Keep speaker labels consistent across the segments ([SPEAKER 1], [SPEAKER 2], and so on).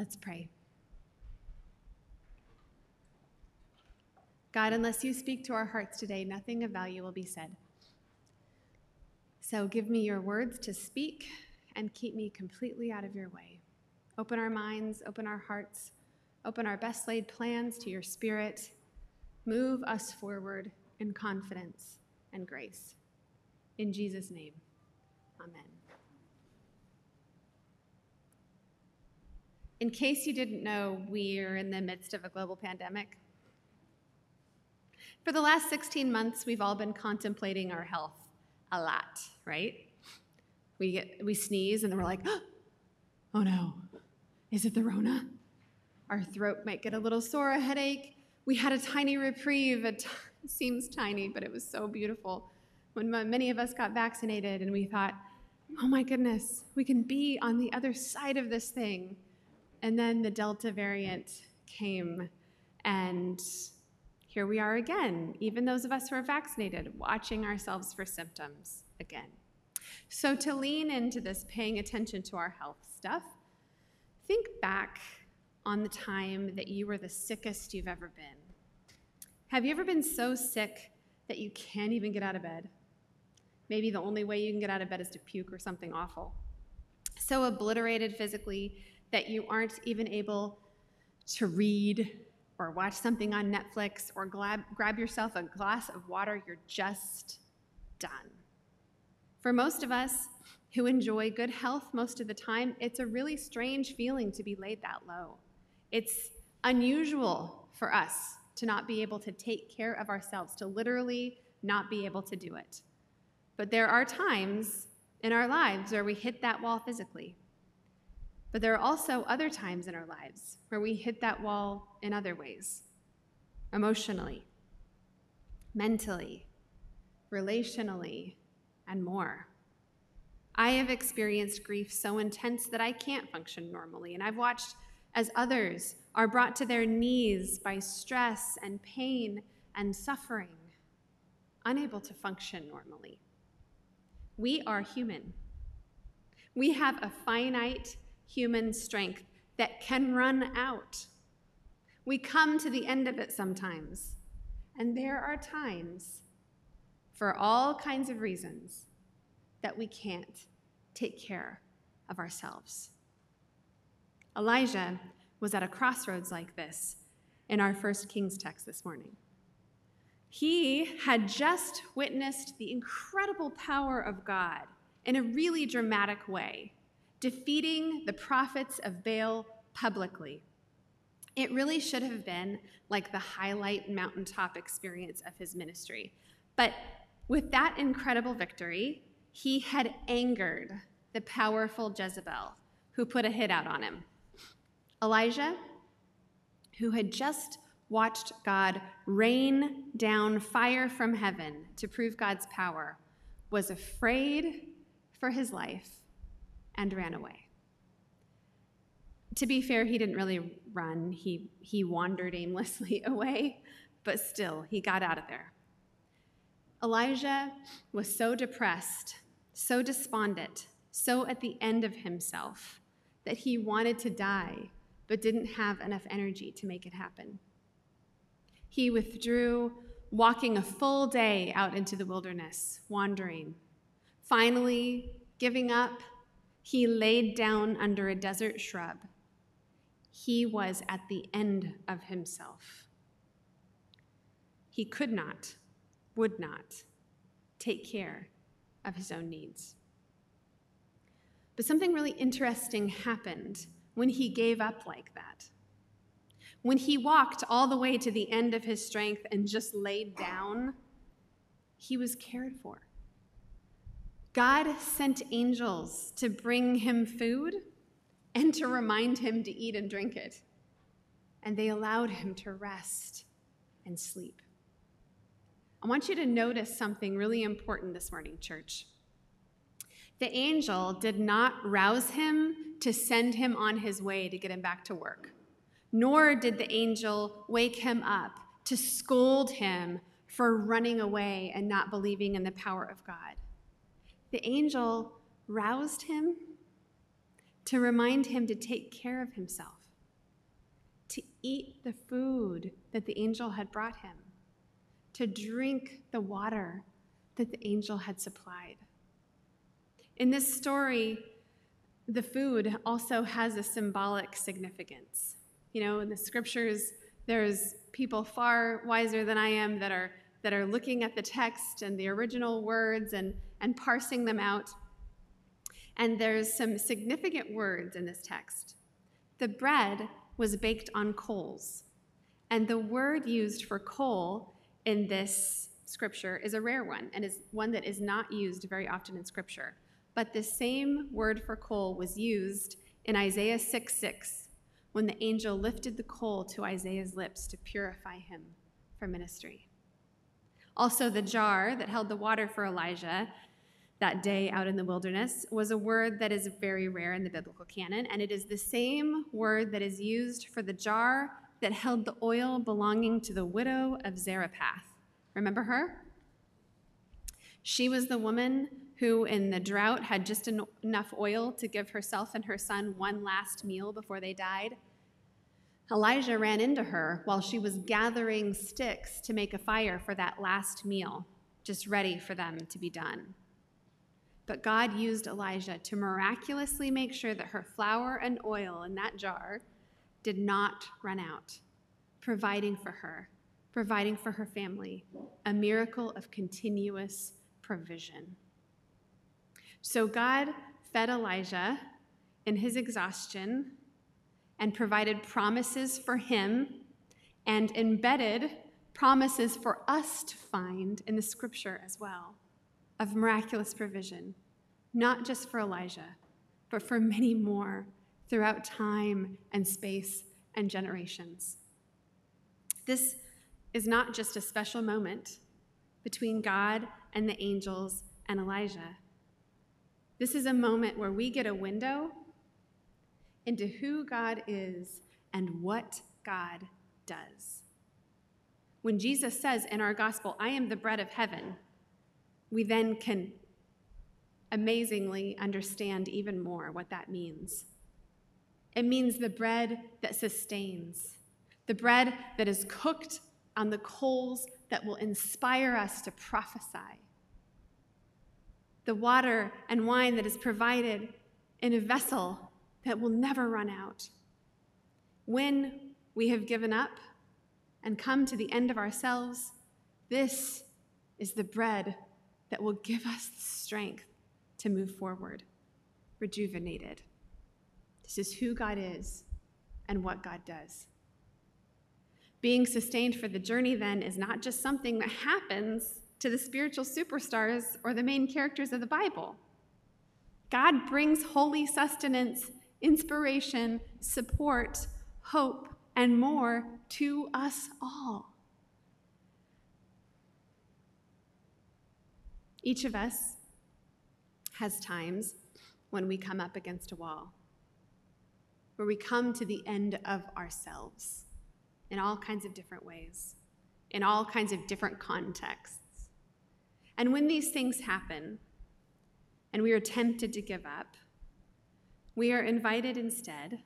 [SPEAKER 1] Let's pray. God, unless you speak to our hearts today, nothing of value will be said. So give me your words to speak and keep me completely out of your way. Open our minds, open our hearts, open our best laid plans to your spirit. Move us forward in confidence and grace. In Jesus' name, amen. In case you didn't know, we're in the midst of a global pandemic. For the last 16 months, we've all been contemplating our health a lot, right? We, get, we sneeze and then we're like, oh no, is it the Rona? Our throat might get a little sore, a headache. We had a tiny reprieve. It seems tiny, but it was so beautiful when many of us got vaccinated and we thought, oh my goodness, we can be on the other side of this thing. And then the Delta variant came and here we are again, even those of us who are vaccinated, watching ourselves for symptoms again. So, to lean into this paying attention to our health stuff, think back on the time that you were the sickest you've ever been. Have you ever been so sick that you can't even get out of bed? Maybe the only way you can get out of bed is to puke or something awful. So obliterated physically that you aren't even able to read or watch something on Netflix or grab, grab yourself a glass of water, you're just done. For most of us who enjoy good health most of the time, it's a really strange feeling to be laid that low. It's unusual for us to not be able to take care of ourselves, to literally not be able to do it. But there are times in our lives where we hit that wall physically. But there are also other times in our lives where we hit that wall in other ways emotionally, mentally, relationally, and more. I have experienced grief so intense that I can't function normally, and I've watched as others are brought to their knees by stress and pain and suffering, unable to function normally. We are human. We have a finite human strength that can run out. We come to the end of it sometimes. And there are times, for all kinds of reasons, that we can't take care of ourselves. Elijah was at a crossroads like this in our first King's text this morning. He had just witnessed the incredible power of God in a really dramatic way defeating the prophets of Baal publicly. It really should have been like the highlight mountaintop experience of his ministry. But with that incredible victory, he had angered the powerful Jezebel who put a hit out on him. Elijah, who had just watched God rain down fire from heaven to prove God's power, was afraid for his life and ran away. To be fair, he didn't really run, he, he wandered aimlessly away, but still, he got out of there. Elijah was so depressed, so despondent, so at the end of himself that he wanted to die, but didn't have enough energy to make it happen. He withdrew, walking a full day out into the wilderness, wandering. Finally, giving up, he laid down under a desert shrub. He was at the end of himself. He could not, would not take care of his own needs. But something really interesting happened when he gave up like that. When he walked all the way to the end of his strength and just laid down, he was cared for. God sent angels to bring him food and to remind him to eat and drink it. And they allowed him to rest and sleep. I want you to notice something really important this morning, church. The angel did not rouse him to send him on his way to get him back to work, nor did the angel wake him up to scold him for running away and not believing in the power of God the angel roused him to remind him to take care of himself. to eat the food that the angel had brought him, to drink the water that the angel had supplied. In this story, the food also has a symbolic significance. You know, in the scriptures, there's people far wiser than I am that are that are looking at the text and the original words and, and parsing them out. And there's some significant words in this text. The bread was baked on coals, and the word used for coal in this scripture is a rare one and is one that is not used very often in scripture. But the same word for coal was used in Isaiah 6 6 when the angel lifted the coal to Isaiah's lips to purify him for ministry. Also, the jar that held the water for Elijah that day out in the wilderness was a word that is very rare in the biblical canon, and it is the same word that is used for the jar that held the oil belonging to the widow of Zarephath. Remember her? She was the woman who, in the drought, had just en- enough oil to give herself and her son one last meal before they died. Elijah ran into her while she was gathering sticks to make a fire for that last meal, just ready for them to be done. But God used Elijah to miraculously make sure that her flour and oil in that jar did not run out, providing for her, providing for her family, a miracle of continuous provision. So God fed Elijah in his exhaustion and provided promises for him and embedded promises for us to find in the scripture as well of miraculous provision, not just for Elijah, but for many more throughout time and space and generations. This is not just a special moment between God and the angels and Elijah. This is a moment where we get a window into who God is and what God does. When Jesus says in our gospel, I am the bread of heaven, we then can amazingly understand even more what that means. It means the bread that sustains, the bread that is cooked on the coals that will inspire us to prophesy, the water and wine that is provided in a vessel that will never run out. When we have given up and come to the end of ourselves, this is the bread that will give us the strength to move forward, rejuvenated. This is who God is and what God does. Being sustained for the journey, then, is not just something that happens to the spiritual superstars or the main characters of the Bible. God brings holy sustenance inspiration, support, hope, and more to us all. Each of us has times when we come up against a wall, where we come to the end of ourselves in all kinds of different ways, in all kinds of different contexts. And when these things happen, and we are tempted to give up, we are invited instead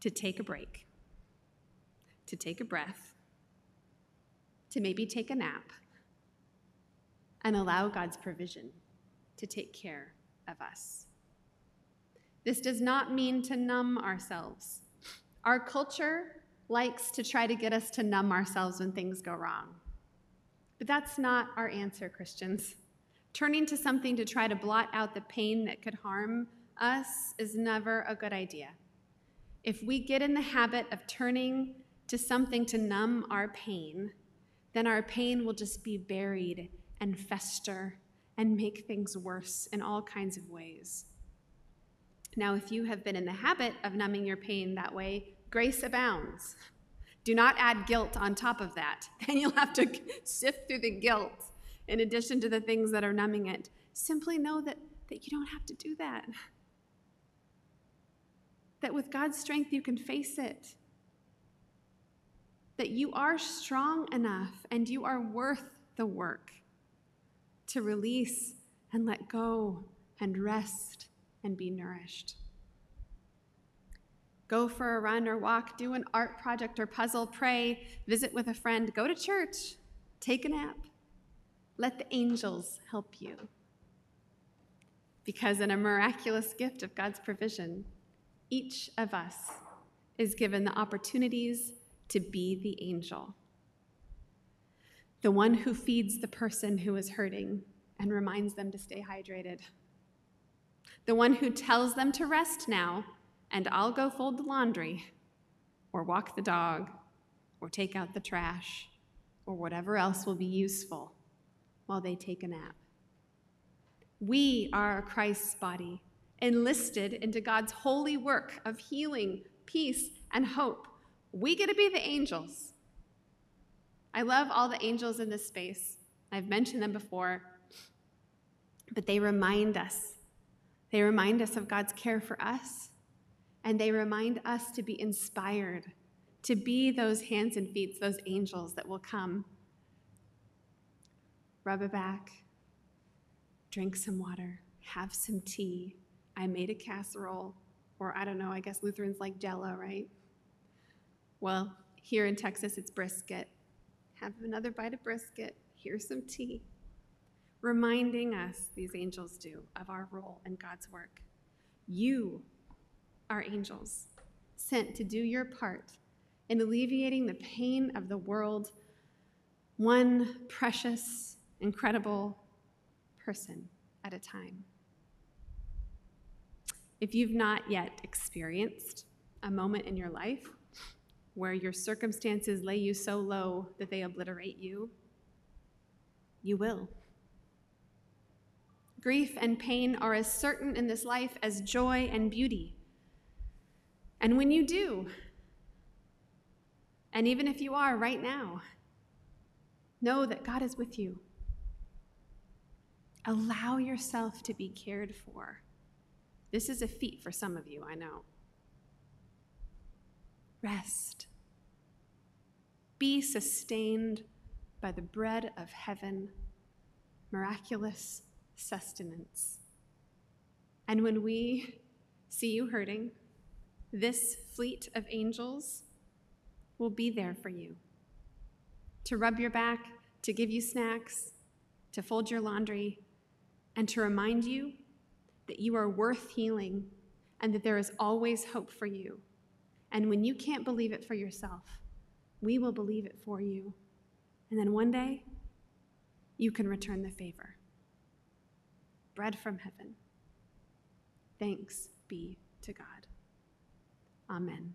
[SPEAKER 1] to take a break, to take a breath, to maybe take a nap, and allow God's provision to take care of us. This does not mean to numb ourselves. Our culture likes to try to get us to numb ourselves when things go wrong. But that's not our answer, Christians. Turning to something to try to blot out the pain that could harm us is never a good idea. If we get in the habit of turning to something to numb our pain, then our pain will just be buried and fester and make things worse in all kinds of ways. Now, if you have been in the habit of numbing your pain that way, grace abounds. Do not add guilt on top of that. Then you'll have to sift through the guilt in addition to the things that are numbing it. Simply know that, that you don't have to do that that with God's strength you can face it. That you are strong enough and you are worth the work to release and let go and rest and be nourished. Go for a run or walk, do an art project or puzzle, pray, visit with a friend, go to church, take a nap. Let the angels help you. Because in a miraculous gift of God's provision, each of us is given the opportunities to be the angel, the one who feeds the person who is hurting and reminds them to stay hydrated, the one who tells them to rest now and I'll go fold the laundry or walk the dog or take out the trash or whatever else will be useful while they take a nap. We are Christ's body, enlisted into God's holy work of healing, peace, and hope. We get to be the angels. I love all the angels in this space. I've mentioned them before, but they remind us. They remind us of God's care for us, and they remind us to be inspired, to be those hands and feet, those angels that will come. Rub it back, drink some water, have some tea. I made a casserole, or I don't know, I guess Lutherans like jello, right? Well, here in Texas, it's brisket. Have another bite of brisket. Here's some tea. Reminding us, these angels do, of our role in God's work. You are angels, sent to do your part in alleviating the pain of the world, one precious, incredible person at a time. If you've not yet experienced a moment in your life where your circumstances lay you so low that they obliterate you, you will. Grief and pain are as certain in this life as joy and beauty. And when you do, and even if you are right now, know that God is with you. Allow yourself to be cared for. This is a feat for some of you, I know. Rest. Be sustained by the bread of heaven, miraculous sustenance. And when we see you hurting, this fleet of angels will be there for you to rub your back, to give you snacks, to fold your laundry, and to remind you that you are worth healing and that there is always hope for you. And when you can't believe it for yourself, we will believe it for you. And then one day, you can return the favor. Bread from heaven. Thanks be to God. Amen.